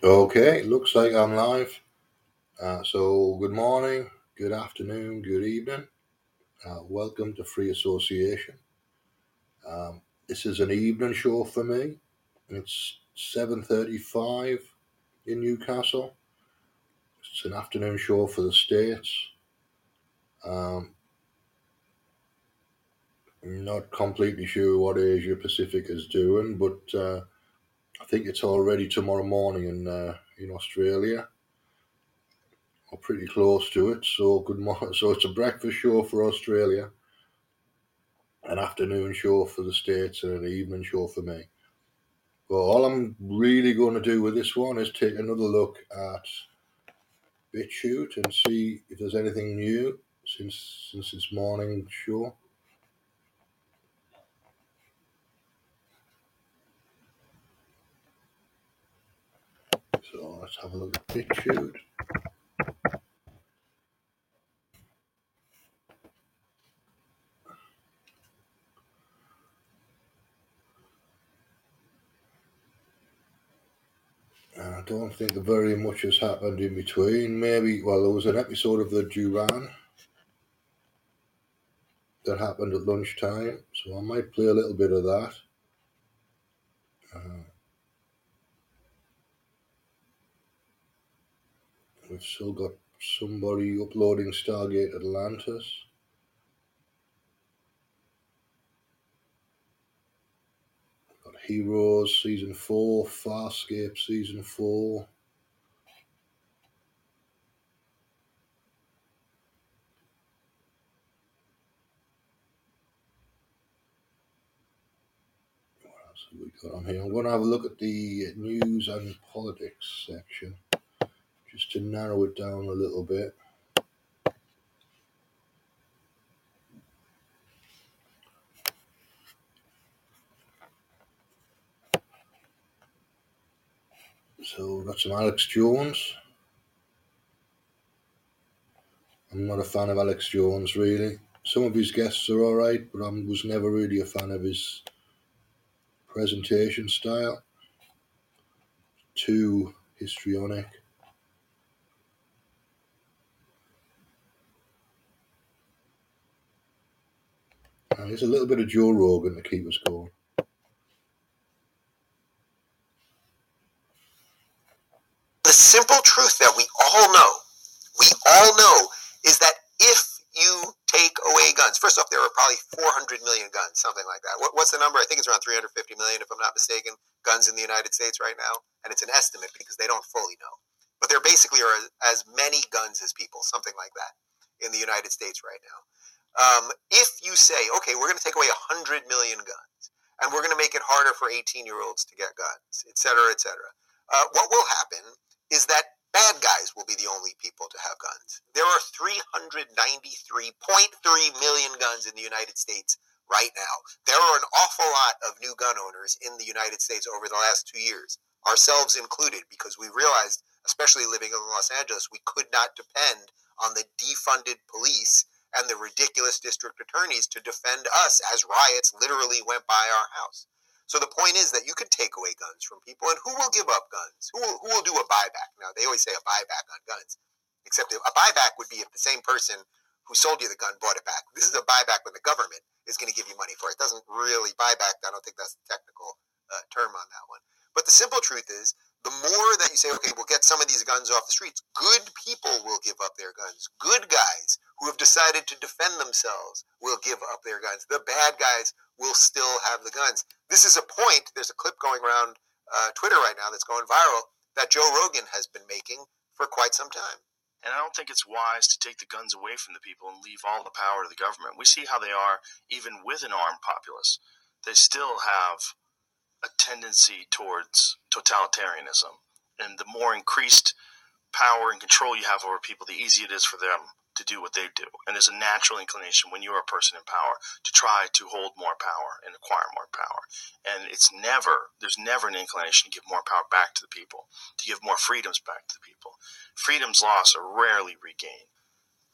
Okay, looks like I'm live. Uh, so, good morning, good afternoon, good evening. Uh, welcome to Free Association. Um, this is an evening show for me. It's 7:35 in Newcastle. It's an afternoon show for the states. Um, I'm not completely sure what Asia Pacific is doing, but uh, I think it's already tomorrow morning in uh, in Australia. Or pretty close to it. So good morning. So it's a breakfast show for Australia, an afternoon show for the states, and an evening show for me. But all I'm really going to do with this one is take another look at BitChute and see if there's anything new since since this morning show. So let's have a look at BitChute. I don't think very much has happened in between. Maybe, well, there was an episode of the Duran that happened at lunchtime, so I might play a little bit of that. Uh, we've still got somebody uploading Stargate Atlantis. Got Heroes Season 4, Farscape Season 4. What else have we got on here? I'm going to have a look at the news and politics section just to narrow it down a little bit. So we've got some Alex Jones. I'm not a fan of Alex Jones really. Some of his guests are alright, but I was never really a fan of his presentation style. Too histrionic. There's a little bit of Joe Rogan to keep us going. The simple truth that we all know, we all know, is that if you take away guns, first off, there are probably 400 million guns, something like that. What, what's the number? I think it's around 350 million, if I'm not mistaken, guns in the United States right now. And it's an estimate because they don't fully know. But there basically are as many guns as people, something like that, in the United States right now. Um, if you say, okay, we're going to take away 100 million guns, and we're going to make it harder for 18 year olds to get guns, et cetera, et cetera, uh, what will happen is that bad guys will be the only people to have guns. There are 393.3 million guns in the United States right now. There are an awful lot of new gun owners in the United States over the last two years, ourselves included, because we realized, especially living in Los Angeles, we could not depend on the defunded police and the ridiculous district attorneys to defend us as riots literally went by our house. So the point is that you can take away guns from people, and who will give up guns? Who will, who will do a buyback? Now they always say a buyback on guns, except a buyback would be if the same person who sold you the gun bought it back. This is a buyback when the government is going to give you money for it. it doesn't really buyback. I don't think that's the technical uh, term on that one. But the simple truth is, the more that you say, okay, we'll get some of these guns off the streets, good people will give up their guns. Good guys who have decided to defend themselves will give up their guns. The bad guys will still have the guns. This is a point. There's a clip going around uh, Twitter right now that's going viral that Joe Rogan has been making for quite some time. And I don't think it's wise to take the guns away from the people and leave all the power to the government. We see how they are even with an armed populace. They still have a tendency towards totalitarianism. And the more increased power and control you have over people, the easier it is for them to do what they do. And there's a natural inclination when you're a person in power to try to hold more power and acquire more power. And it's never, there's never an inclination to give more power back to the people, to give more freedoms back to the people. Freedoms lost are rarely regained.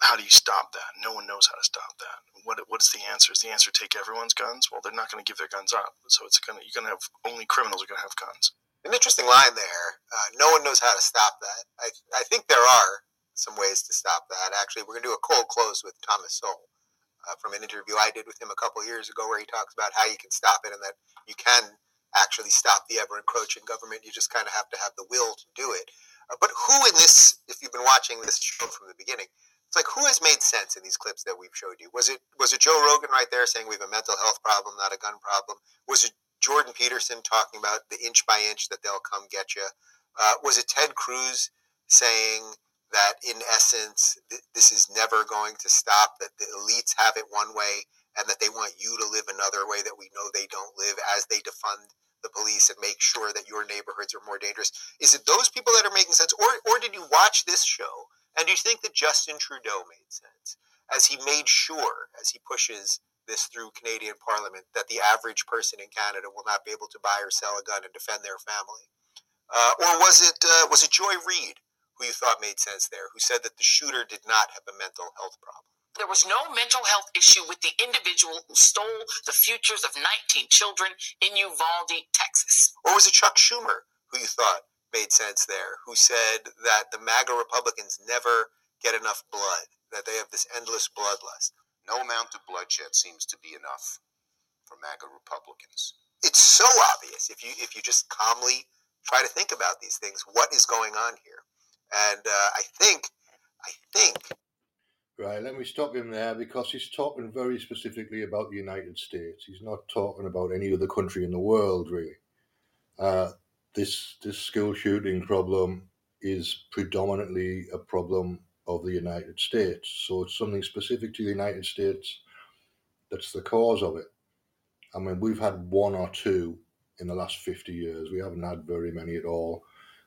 How do you stop that? No one knows how to stop that. What what's the answer? Is the answer take everyone's guns? Well, they're not going to give their guns up. So it's going to you're going to have only criminals are going to have guns. An interesting line there. Uh, no one knows how to stop that. I, I think there are some ways to stop that. Actually, we're going to do a cold close with Thomas Sowell uh, from an interview I did with him a couple years ago where he talks about how you can stop it and that you can actually stop the ever encroaching government. You just kind of have to have the will to do it. Uh, but who in this, if you've been watching this show from the beginning, it's like who has made sense in these clips that we've showed you? Was it was it Joe Rogan right there saying we have a mental health problem, not a gun problem? Was it Jordan Peterson talking about the inch by inch that they'll come get you? Uh, was it Ted Cruz saying that in essence th- this is never going to stop? That the elites have it one way and that they want you to live another way that we know they don't live as they defund the police and make sure that your neighborhoods are more dangerous. Is it those people that are making sense, or or did you watch this show and do you think that Justin Trudeau made sense as he made sure, as he pushes this through Canadian Parliament, that the average person in Canada will not be able to buy or sell a gun and defend their family? Uh, or was it uh, was it Joy Reid who you thought made sense there, who said that the shooter did not have a mental health problem? There was no mental health issue with the individual who stole the futures of 19 children in Uvalde, Texas. Or was it Chuck Schumer who you thought made sense there, who said that the MAGA Republicans never get enough blood, that they have this endless bloodlust? No amount of bloodshed seems to be enough for MAGA Republicans. It's so obvious if you if you just calmly try to think about these things. What is going on here? And uh, I think, I think Right, let me stop him there because he's talking very specifically about the United States. He's not talking about any other country in the world, really. Uh, this this school shooting problem is predominantly a problem of the United States. So it's something specific to the United States that's the cause of it. I mean, we've had one or two in the last 50 years. We haven't had very many at all.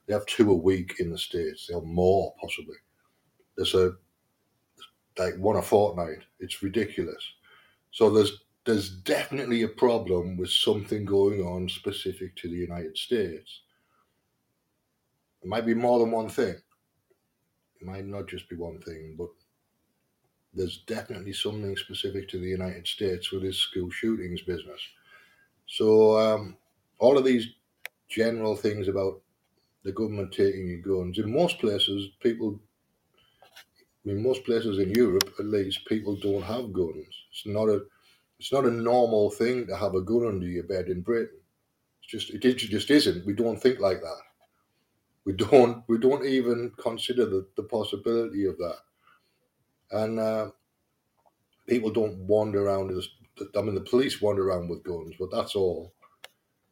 They have two a week in the States. They have more, possibly. There's a like one a fortnight. It's ridiculous. So there's there's definitely a problem with something going on specific to the United States. It might be more than one thing. It might not just be one thing, but there's definitely something specific to the United States with this school shootings business. So um, all of these general things about the government taking your guns in most places, people I mean, most places in Europe, at least, people don't have guns. It's not a, it's not a normal thing to have a gun under your bed in Britain. It's just, it just isn't. We don't think like that. We don't, we don't even consider the, the possibility of that. And uh, people don't wander around as, I mean, the police wander around with guns, but that's all.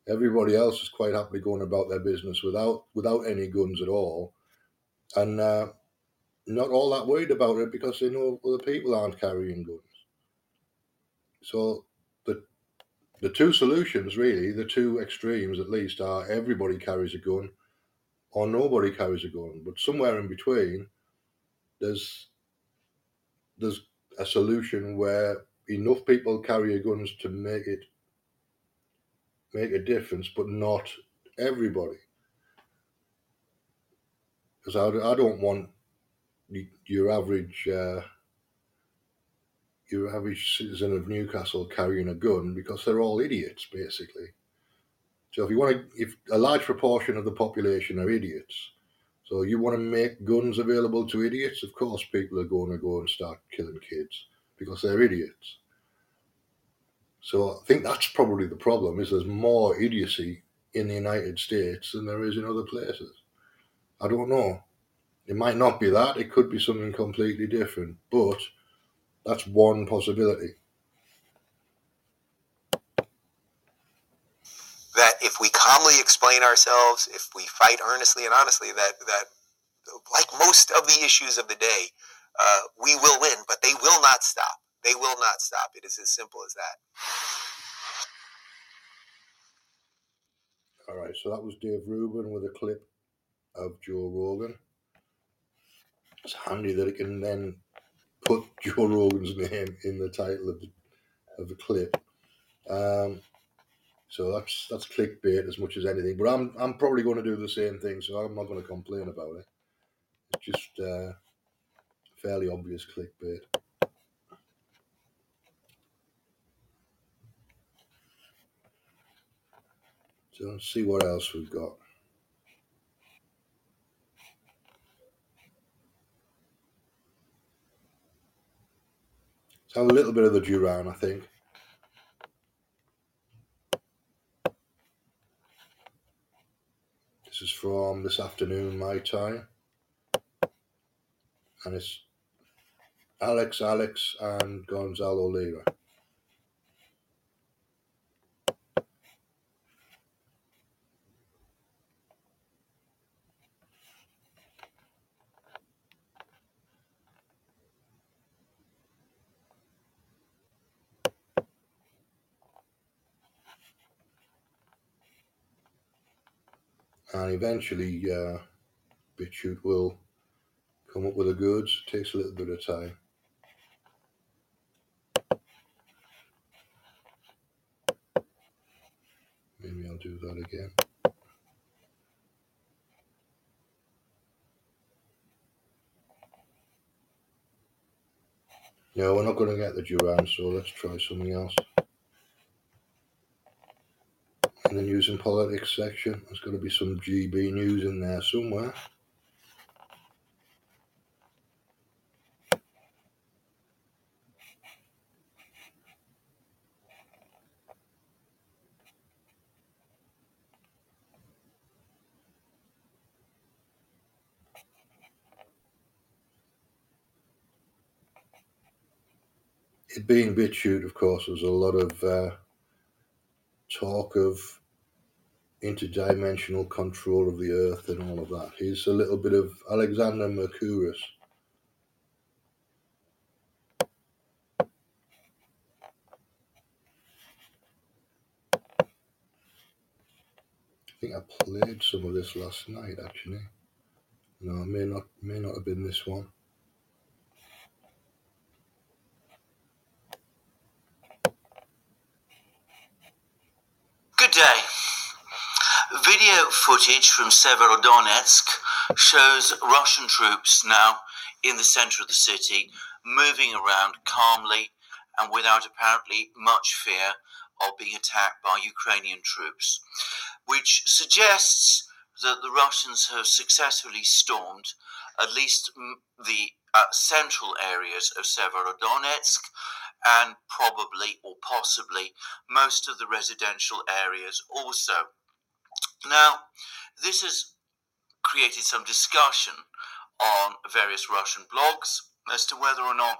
Everybody else is quite happily going about their business without without any guns at all. And uh, not all that worried about it because they know other people aren't carrying guns. So the the two solutions really, the two extremes at least, are everybody carries a gun or nobody carries a gun. But somewhere in between, there's there's a solution where enough people carry guns to make it make a difference, but not everybody. Because I, I don't want your average uh, your average citizen of Newcastle carrying a gun because they're all idiots, basically. So if you want to, if a large proportion of the population are idiots, so you want to make guns available to idiots, of course people are going to go and start killing kids because they're idiots. So I think that's probably the problem: is there's more idiocy in the United States than there is in other places. I don't know. It might not be that, it could be something completely different, but that's one possibility. That if we calmly explain ourselves, if we fight earnestly and honestly, that, that like most of the issues of the day, uh, we will win, but they will not stop. They will not stop. It is as simple as that. All right, so that was Dave Rubin with a clip of Joe Rogan it's handy that it can then put Joe Rogan's name in the title of the, of the clip. Um, so that's that's clickbait as much as anything. But I'm I'm probably going to do the same thing, so I'm not going to complain about it. It's just uh, fairly obvious clickbait. So let's see what else we've got. A little bit of the Duran, I think. This is from this afternoon, my time. And it's Alex, Alex, and Gonzalo Lira. And eventually uh, BitChute will come up with the goods. It takes a little bit of time. Maybe I'll do that again. No, we're not going to get the Duran, so let's try something else. In the news and politics section, there's got to be some GB news in there somewhere. it being BitChute, of course, there's a lot of uh, talk of interdimensional control of the Earth and all of that. He's a little bit of Alexander Mercouris. I think I played some of this last night, actually. No, it may not may not have been this one. Good day. Video footage from Severodonetsk shows Russian troops now in the center of the city, moving around calmly and without apparently much fear of being attacked by Ukrainian troops, which suggests that the Russians have successfully stormed at least the uh, central areas of Severodonetsk and probably or possibly most of the residential areas also. Now, this has created some discussion on various Russian blogs as to whether or not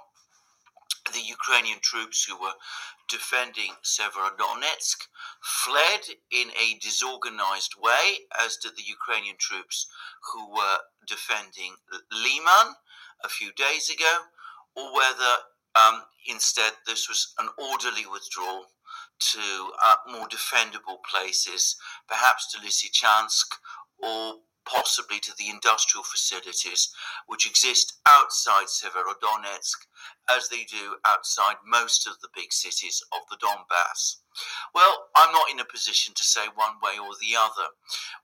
the Ukrainian troops who were defending Severodonetsk fled in a disorganized way, as did the Ukrainian troops who were defending Liman a few days ago, or whether um, instead, this was an orderly withdrawal to uh, more defendable places, perhaps to Lysychansk or possibly to the industrial facilities which exist outside Severodonetsk, as they do outside most of the big cities of the Donbass. Well, I'm not in a position to say one way or the other.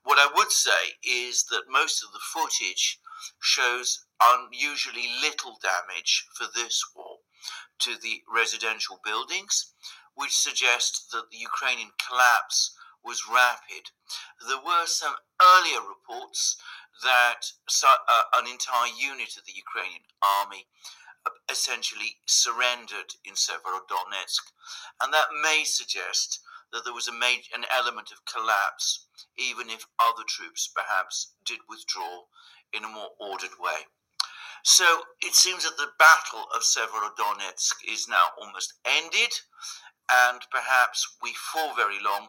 What I would say is that most of the footage shows unusually little damage for this war to the residential buildings, which suggests that the Ukrainian collapse was rapid. There were some earlier reports that uh, an entire unit of the Ukrainian army uh, essentially surrendered in Severodonetsk, and that may suggest that there was a major, an element of collapse, even if other troops perhaps did withdraw in a more ordered way. So it seems that the Battle of Severodonetsk is now almost ended, and perhaps before very long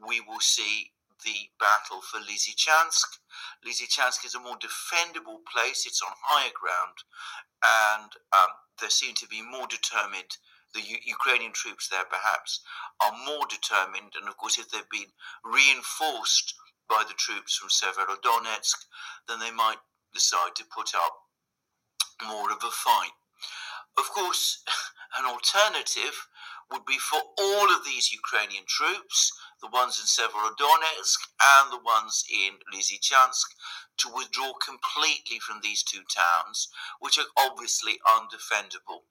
we will see the battle for Lysychansk. Lysychansk is a more defendable place, it's on higher ground, and um, there seem to be more determined. The U- Ukrainian troops there perhaps are more determined, and of course, if they've been reinforced by the troops from Severodonetsk, then they might decide to put up more of a fight. Of course, an alternative would be for all of these Ukrainian troops, the ones in Severodonetsk and the ones in Lysychansk, to withdraw completely from these two towns, which are obviously undefendable.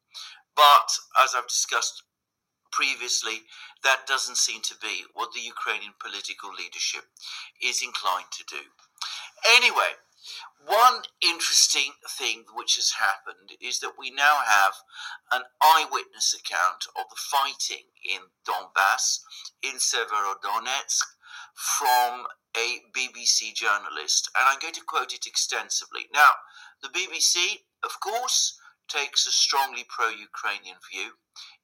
But as I've discussed previously, that doesn't seem to be what the Ukrainian political leadership is inclined to do. Anyway, One interesting thing which has happened is that we now have an eyewitness account of the fighting in Donbass, in Severodonetsk, from a BBC journalist, and I'm going to quote it extensively. Now, the BBC, of course, takes a strongly pro Ukrainian view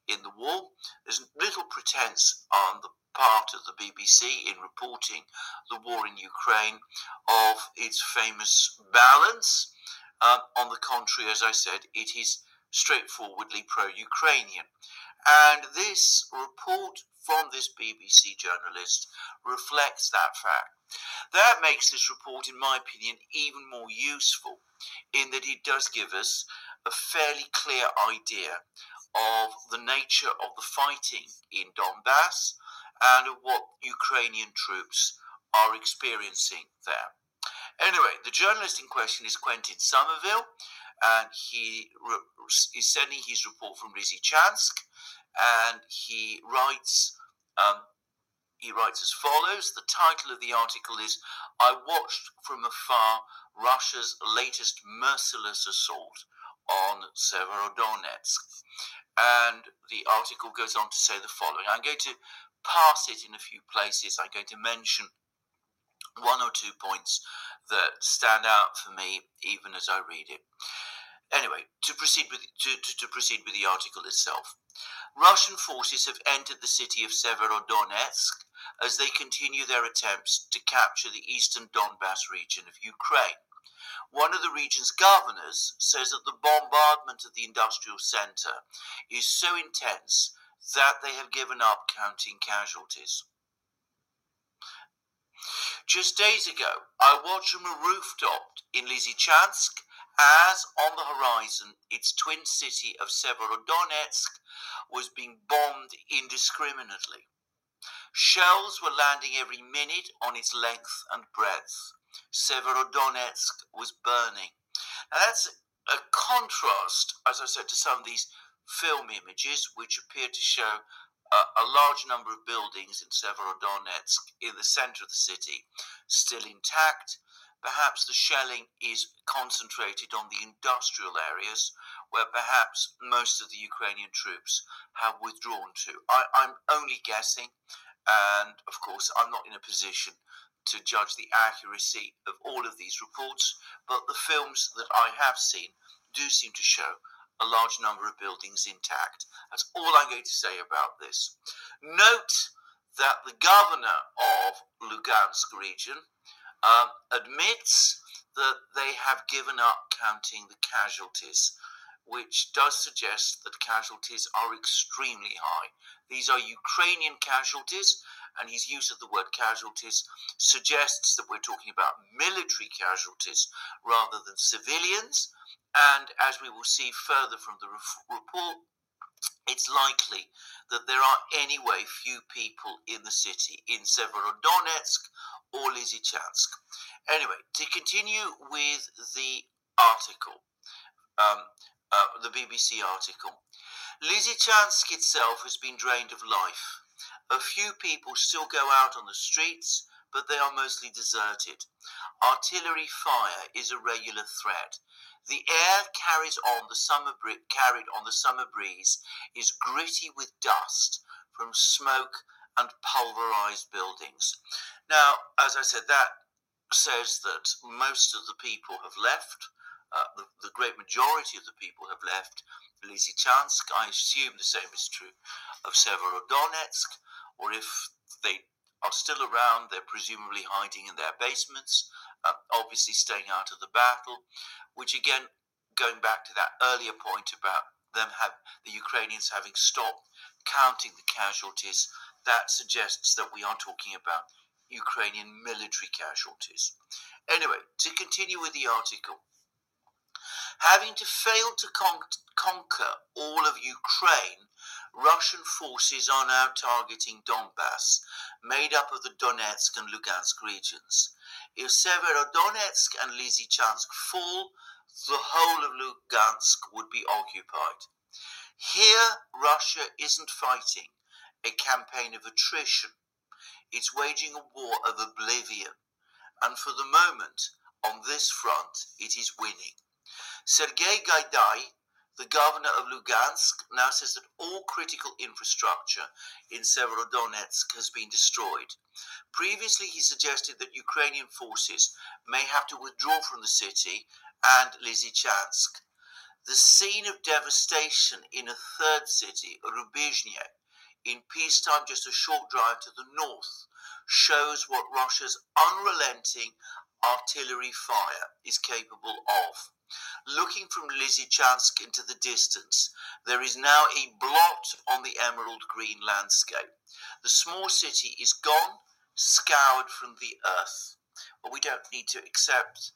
in the war. There's little pretense on the part of the BBC in reporting the war in Ukraine of its famous balance. Um, on the contrary, as I said, it is straightforwardly pro Ukrainian. And this report from this BBC journalist reflects that fact. That makes this report, in my opinion, even more useful in that it does give us a fairly clear idea of the nature of the fighting in Donbass and what Ukrainian troops are experiencing there. Anyway, the journalist in question is Quentin Sommerville, and he is sending his report from Lysychansk, and he writes. Um, he writes as follows. The title of the article is I Watched from Afar Russia's Latest Merciless Assault on Severodonetsk. And the article goes on to say the following I'm going to pass it in a few places. I'm going to mention one or two points that stand out for me even as I read it. Anyway, to proceed with to, to, to proceed with the article itself. Russian forces have entered the city of Severodonetsk as they continue their attempts to capture the eastern Donbass region of Ukraine. One of the region's governors says that the bombardment of the industrial center is so intense that they have given up counting casualties. Just days ago, I watched from a rooftop in Lysychansk as on the horizon its twin city of Severodonetsk was being bombed indiscriminately. Shells were landing every minute on its length and breadth. Severodonetsk was burning. Now that's a contrast, as I said, to some of these film images which appear to show a large number of buildings in Severodonetsk in the center of the city still intact. Perhaps the shelling is concentrated on the industrial areas where perhaps most of the Ukrainian troops have withdrawn to. I, I'm only guessing, and of course, I'm not in a position to judge the accuracy of all of these reports, but the films that I have seen do seem to show a large number of buildings intact. That's all I'm going to say about this. Note that the governor of Lugansk region um, admits that they have given up counting the casualties, which does suggest that casualties are extremely high. These are Ukrainian casualties, and his use of the word casualties suggests that we're talking about military casualties rather than civilians. And as we will see further from the report, it's likely that there are anyway few people in the city in Severodonetsk or Lysychansk. Anyway, to continue with the article, um, uh, the BBC article, Lysychansk itself has been drained of life. A few people still go out on the streets, but they are mostly deserted. Artillery fire is a regular threat. The air carries on the summer bri- carried on the summer breeze is gritty with dust from smoke and pulverized buildings. Now, as I said, that says that most of the people have left. Uh, the, the, great majority of the people have left Lysychansk. I assume the same is true of Severodonetsk, or if they are still around, they're presumably hiding in their basements, uh, obviously staying out of the battle which again, going back to that earlier point about them have the Ukrainians having stopped counting the casualties, that suggests that we are talking about Ukrainian military casualties. Anyway, to continue with the article, having to fail to con- conquer all of Ukraine, Russian forces are now targeting Donbass, made up of the Donetsk and Lugansk regions. If Severodonetsk and Lysychansk fall, the whole of Lugansk would be occupied. Here, Russia isn't fighting a campaign of attrition. It's waging a war of oblivion. And for the moment, on this front, it is winning. Sergei Gaidai, the governor of Lugansk, now says that all critical infrastructure in Severodonetsk has been destroyed. Previously, he suggested that Ukrainian forces may have to withdraw from the city and Lysychansk. The scene of devastation in a third city, Rubizhne, in peacetime just a short drive to the north, shows what Russia's unrelenting artillery fire is capable of. Looking from Lysychansk into the distance, there is now a blot on the emerald green landscape. The small city is gone, scoured from the earth. But we don't need to accept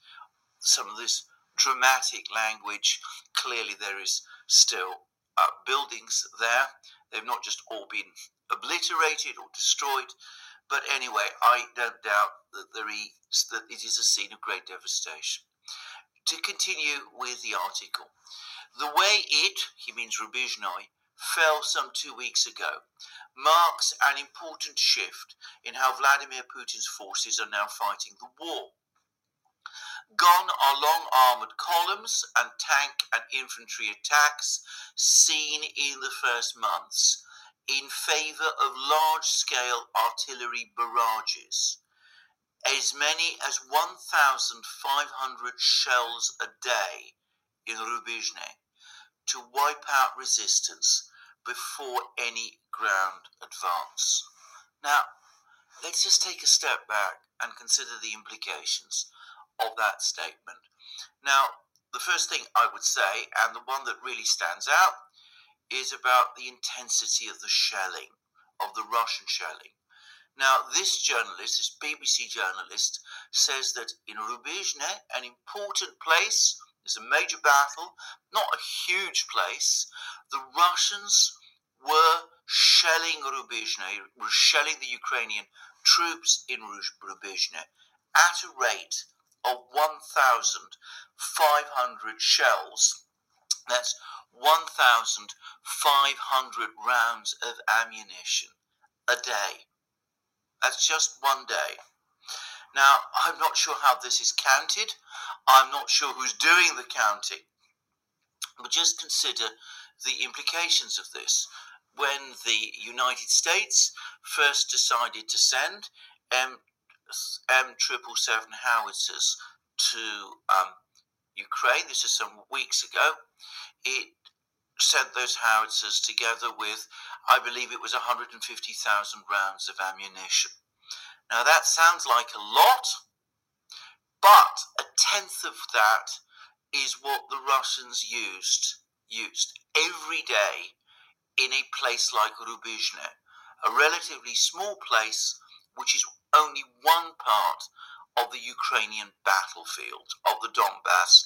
some of this dramatic language. Clearly, there is still uh, buildings there. They've not just all been obliterated or destroyed, but anyway, I don't doubt that there is that it is a scene of great devastation. To continue with the article, the way it, he means Rubizhnoi, fell some two weeks ago marks an important shift in how Vladimir Putin's forces are now fighting the war. Gone are long armored columns and tank and infantry attacks seen in the first months in favor of large scale artillery barrages as many as 1,500 shells a day in Rubizhne to wipe out resistance before any ground advance. Now, let's just take a step back and consider the implications of that statement. Now, the first thing I would say, and the one that really stands out, is about the intensity of the shelling, of the Russian shelling. Now, this journalist, this BBC journalist, says that in Rubizhne, an important place, is a major battle, not a huge place, the Russians were shelling Rubizhne, were shelling the Ukrainian troops in Rubizhne at a rate of 1,500 shells. That's 1,500 rounds of ammunition a day. That's just one day. Now, I'm not sure how this is counted. I'm not sure who's doing the counting. But just consider the implications of this. When the United States first decided to send M M777 howitzers to um, Ukraine, this is some weeks ago, it sent those howitzers together with, I believe it was 150,000 rounds of ammunition. Now that sounds like a lot, but a tenth of that is what the Russians used used every day in a place like Rubizhne, a relatively small place which is only one part of the Ukrainian battlefield, of the Donbass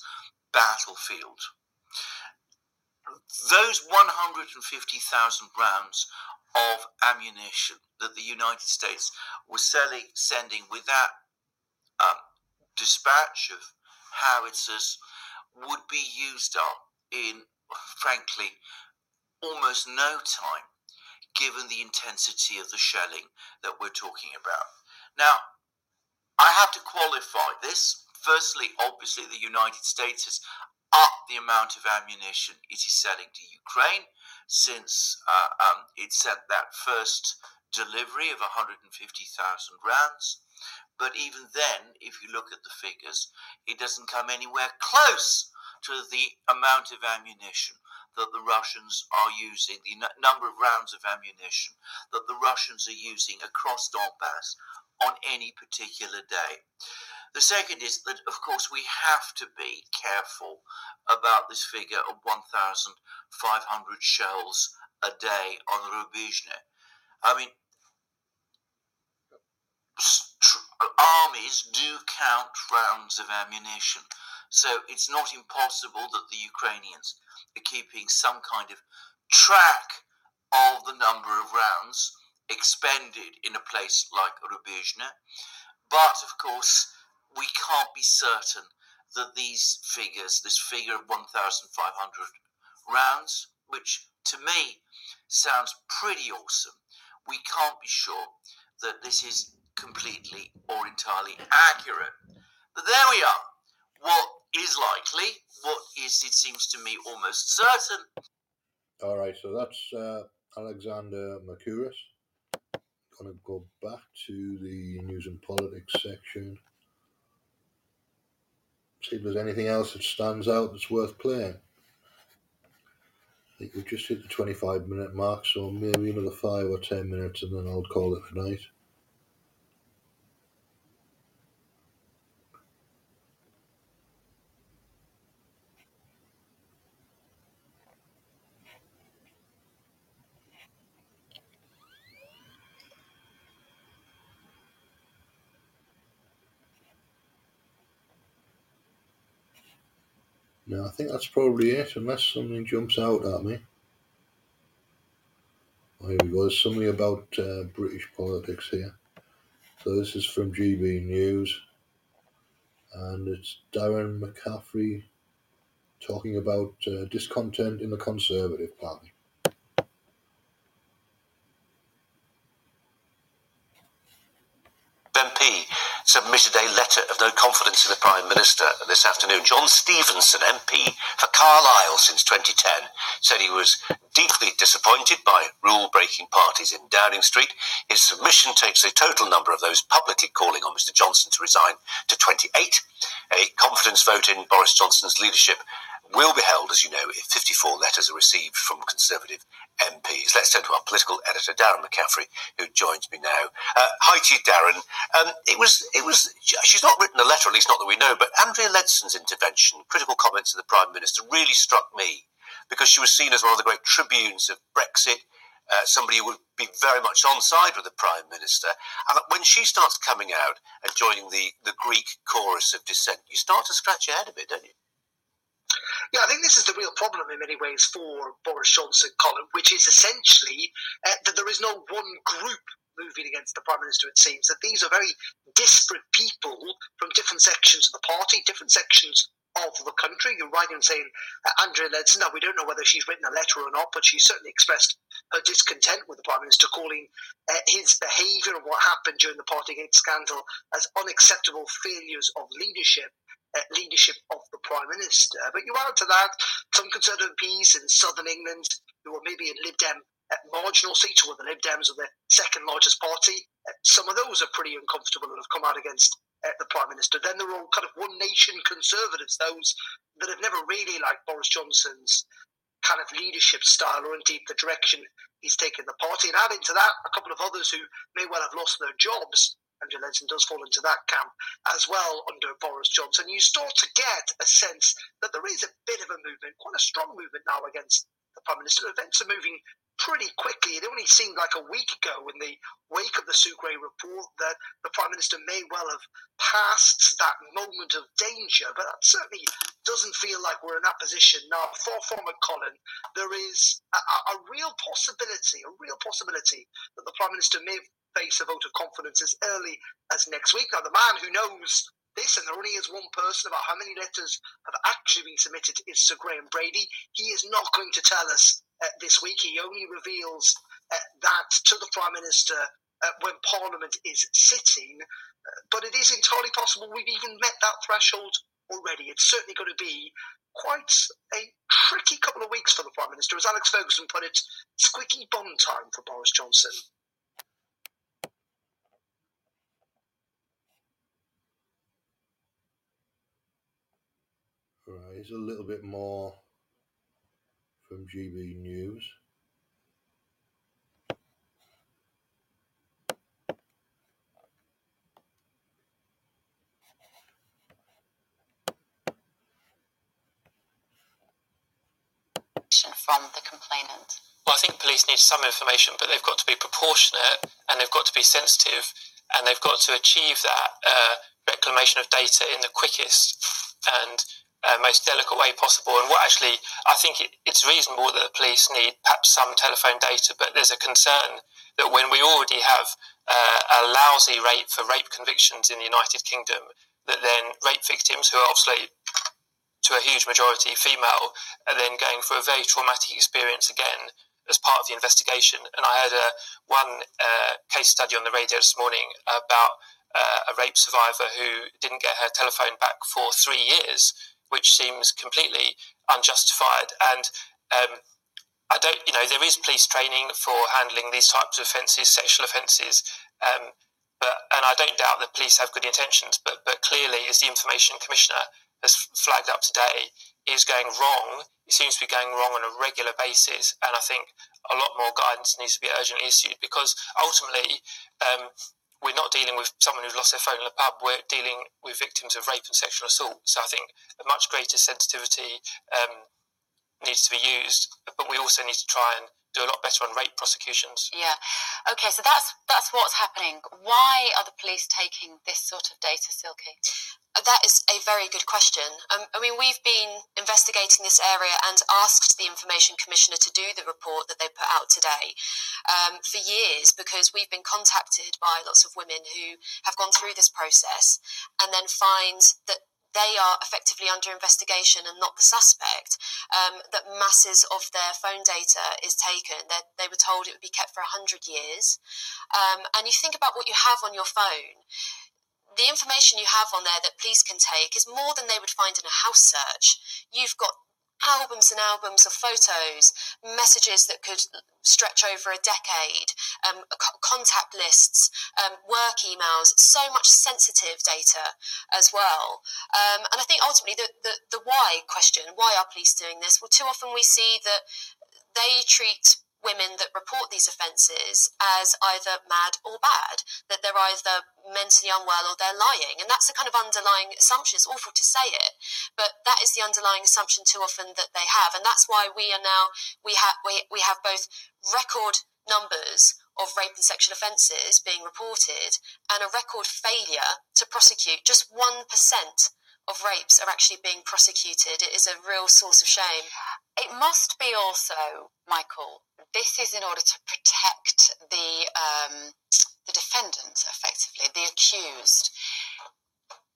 battlefield those 150,000 rounds of ammunition that the United States was selling, sending with that um, dispatch of howitzers would be used up in, frankly, almost no time, given the intensity of the shelling that we're talking about. Now, I have to qualify this. Firstly, obviously, the United States has up the amount of ammunition it is selling to Ukraine since uh, um, it sent that first delivery of 150,000 rounds. But even then, if you look at the figures, it doesn't come anywhere close to the amount of ammunition that the Russians are using, the n- number of rounds of ammunition that the Russians are using across Donbass on any particular day. The second is that, of course, we have to be careful about this figure of 1,500 shells a day on Rubizhne. I mean, armies do count rounds of ammunition, so it's not impossible that the Ukrainians are keeping some kind of track of the number of rounds expended in a place like Rubizhne. But of course, we can't be certain that these figures, this figure of 1,500 rounds, which to me sounds pretty awesome, we can't be sure that this is completely or entirely accurate. But there we are. what is likely, what is, it seems to me, almost certain. All right, so that's uh, Alexander Mercouris. Going to go back to the news and politics section. See if there's anything else that stands out that's worth playing. I think we've just hit the 25 minute mark, so maybe another five or 10 minutes and then I'll call it a night. No, I think that's probably it, unless something jumps out at me. Oh, here we go. There's something about uh, British politics here. So this is from GB News, and it's Darren McCaffrey talking about uh, discontent in the Conservative Party. Submitted a letter of no confidence in the Prime Minister this afternoon. John Stevenson, MP for Carlisle since 2010, said he was deeply disappointed by rule breaking parties in Downing Street. His submission takes the total number of those publicly calling on Mr Johnson to resign to 28. A confidence vote in Boris Johnson's leadership will be held, as you know, if 54 letters are received from Conservative MPs. Let's turn to our political editor, Darren McCaffrey, who joins me now. Uh, hi to you, Darren. Um, it was, it was. She's not written a letter, at least not that we know, but Andrea Leadsom's intervention, critical comments of the Prime Minister, really struck me because she was seen as one of the great tribunes of Brexit. Uh, somebody who would be very much on side with the Prime Minister. And when she starts coming out and joining the, the Greek chorus of dissent, you start to scratch your head a bit, don't you? Yeah, I think this is the real problem in many ways for Boris Johnson, Colin, which is essentially uh, that there is no one group moving against the Prime Minister, it seems. That these are very disparate people from different sections of the party, different sections of the country. You're right in saying uh, Andrea Leadsom. Now, we don't know whether she's written a letter or not, but she certainly expressed her discontent with the Prime Minister, calling uh, his behaviour and what happened during the Partygate scandal as unacceptable failures of leadership uh, leadership of the Prime Minister. But you add to that some Conservative MPs in southern England who are maybe in Lib Dem marginal seats, where the Lib Dems are the second largest party. Uh, some of those are pretty uncomfortable and have come out against uh, the Prime Minister. Then there are all kind of one nation conservatives, those that have never really liked Boris Johnson's kind of leadership style or indeed the direction he's taken the party. And add into that a couple of others who may well have lost their jobs Andrea Leadsom does fall into that camp as well under Boris Johnson. You start to get a sense that there is a bit of a movement, quite a strong movement now against the Prime Minister. Events are moving pretty quickly. It only seemed like a week ago in the wake of the Sue Gray report that the Prime Minister may well have passed that moment of danger, but that certainly doesn't feel like we're in that position now. From it, Colin, there is a, a real possibility, a real possibility that the Prime Minister may face a vote of confidence as early as next week. Now, the man who knows this, and there only is one person about how many letters have actually been submitted, is Sir Graham Brady. He is not going to tell us uh, this week. He only reveals uh, that to the Prime Minister uh, when Parliament is sitting. Uh, but it is entirely possible we've even met that threshold already. It's certainly going to be quite a tricky couple of weeks for the Prime Minister. As Alex Ferguson put it, squeaky bum time for Boris Johnson. Right, here's a little bit more from GB News. From the complainant. Well, I think police need some information, but they've got to be proportionate and they've got to be sensitive and they've got to achieve that uh, reclamation of data in the quickest and uh, most delicate way possible. And what actually, I think it, it's reasonable that the police need perhaps some telephone data, but there's a concern that when we already have uh, a lousy rate for rape convictions in the United Kingdom, that then rape victims, who are obviously to a huge majority female, are then going through a very traumatic experience again as part of the investigation. And I heard a, one uh, case study on the radio this morning about uh, a rape survivor who didn't get her telephone back for three years, which seems completely unjustified. And um, I don't, you know, there is police training for handling these types of offences, sexual offences. Um, but, and I don't doubt that police have good intentions, but, but clearly, as the Information Commissioner has flagged up today, is going wrong. It seems to be going wrong on a regular basis, and I think a lot more guidance needs to be urgently issued because ultimately, um, we're not dealing with someone who's lost their phone in a pub. We're dealing with victims of rape and sexual assault. So I think a much greater sensitivity um, needs to be used, but we also need to try and do a lot better on rape prosecutions. Yeah. Okay, so that's that's what's happening. Why are the police taking this sort of data, Silkie? That is a very good question. Um, I mean, we've been investigating this area and asked the Information Commissioner to do the report that they put out today um, for years because we've been contacted by lots of women who have gone through this process and then find that they are effectively under investigation and not the suspect, um, that masses of their phone data is taken. That they were told it would be kept for 100 years. Um, and you think about what you have on your phone the information you have on there that police can take is more than they would find in a house search. You've got albums and albums of photos, messages that could stretch over a decade, um, contact lists, um, work emails, so much sensitive data as well. Um, and I think ultimately the, the, the why question, why are police doing this? Well, too often we see that they treat women that report these offences as either mad or bad, that they're either mentally unwell or they're lying. And that's a kind of underlying assumption. It's awful to say it, but that is the underlying assumption too often that they have. And that's why we are now, we have, we, we have both record numbers of rape and sexual offences being reported and a record failure to prosecute. Just 1% of rapes are actually being prosecuted. It is a real source of shame. It must be also, Michael, this is in order to protect the um, the defendant, effectively, the accused.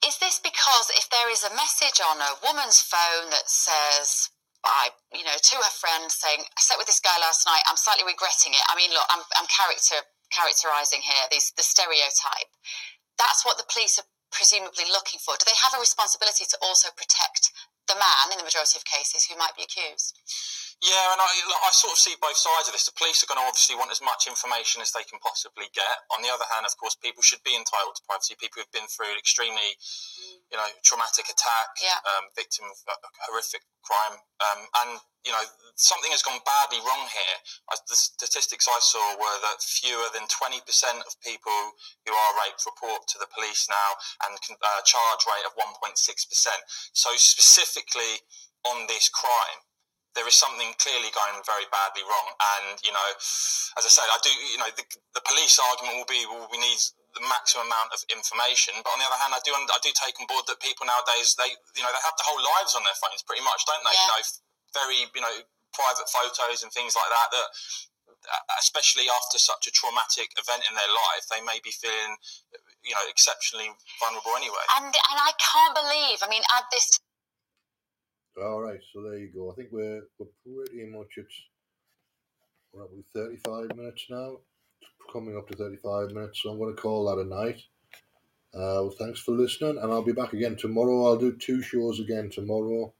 Is this because if there is a message on a woman's phone that says, I, you know, to her friend saying, I slept with this guy last night, I'm slightly regretting it. I mean, look, I'm, I'm character characterizing here these the stereotype. That's what the police are presumably looking for. Do they have a responsibility to also protect the man in the majority of cases who might be accused? Yeah, and I, I sort of see both sides of this. The police are going to obviously want as much information as they can possibly get. On the other hand, of course, people should be entitled to privacy. People who've been through an extremely, you know, traumatic attack, yeah. um, victim of a horrific crime, um, and you know, something has gone badly wrong here. I, the statistics I saw were that fewer than 20% of people who are raped report to the police now, and uh, charge rate of 1.6%. So specifically on this crime there is something clearly going very badly wrong. And you know, as I said, I do. You know, the, the police argument will be, well, we need the maximum amount of information. But on the other hand, I do I do take on board that people nowadays they you know they have the whole lives on their phones pretty much, don't they? Yeah. You know, very you know private photos and things like that that especially after such a traumatic event in their life, they may be feeling, you know, exceptionally vulnerable anyway. And and I can't believe, I mean, at this all right, so there you go. I think we're we're pretty much at what are we, 35 minutes now, coming up to 35 minutes. So I'm going to call that a night. Uh, well, thanks for listening, and I'll be back again tomorrow. I'll do two shows again tomorrow,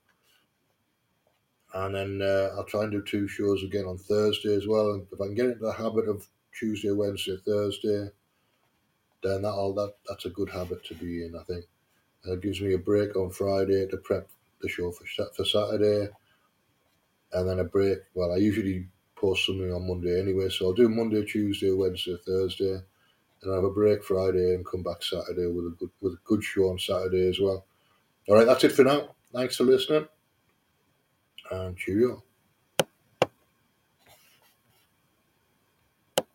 and then uh, I'll try and do two shows again on Thursday as well. And if I can get into the habit of Tuesday, Wednesday, Thursday, then that'll that that's a good habit to be in. I think. And it gives me a break on Friday to prep the show for for Saturday, and then a break. Well, I usually post something on Monday anyway, so I'll do Monday, Tuesday, Wednesday, Thursday, and I have a break Friday and come back Saturday with a good with a good show on Saturday as well. All right, that's it for now. Thanks for listening, and cheerio.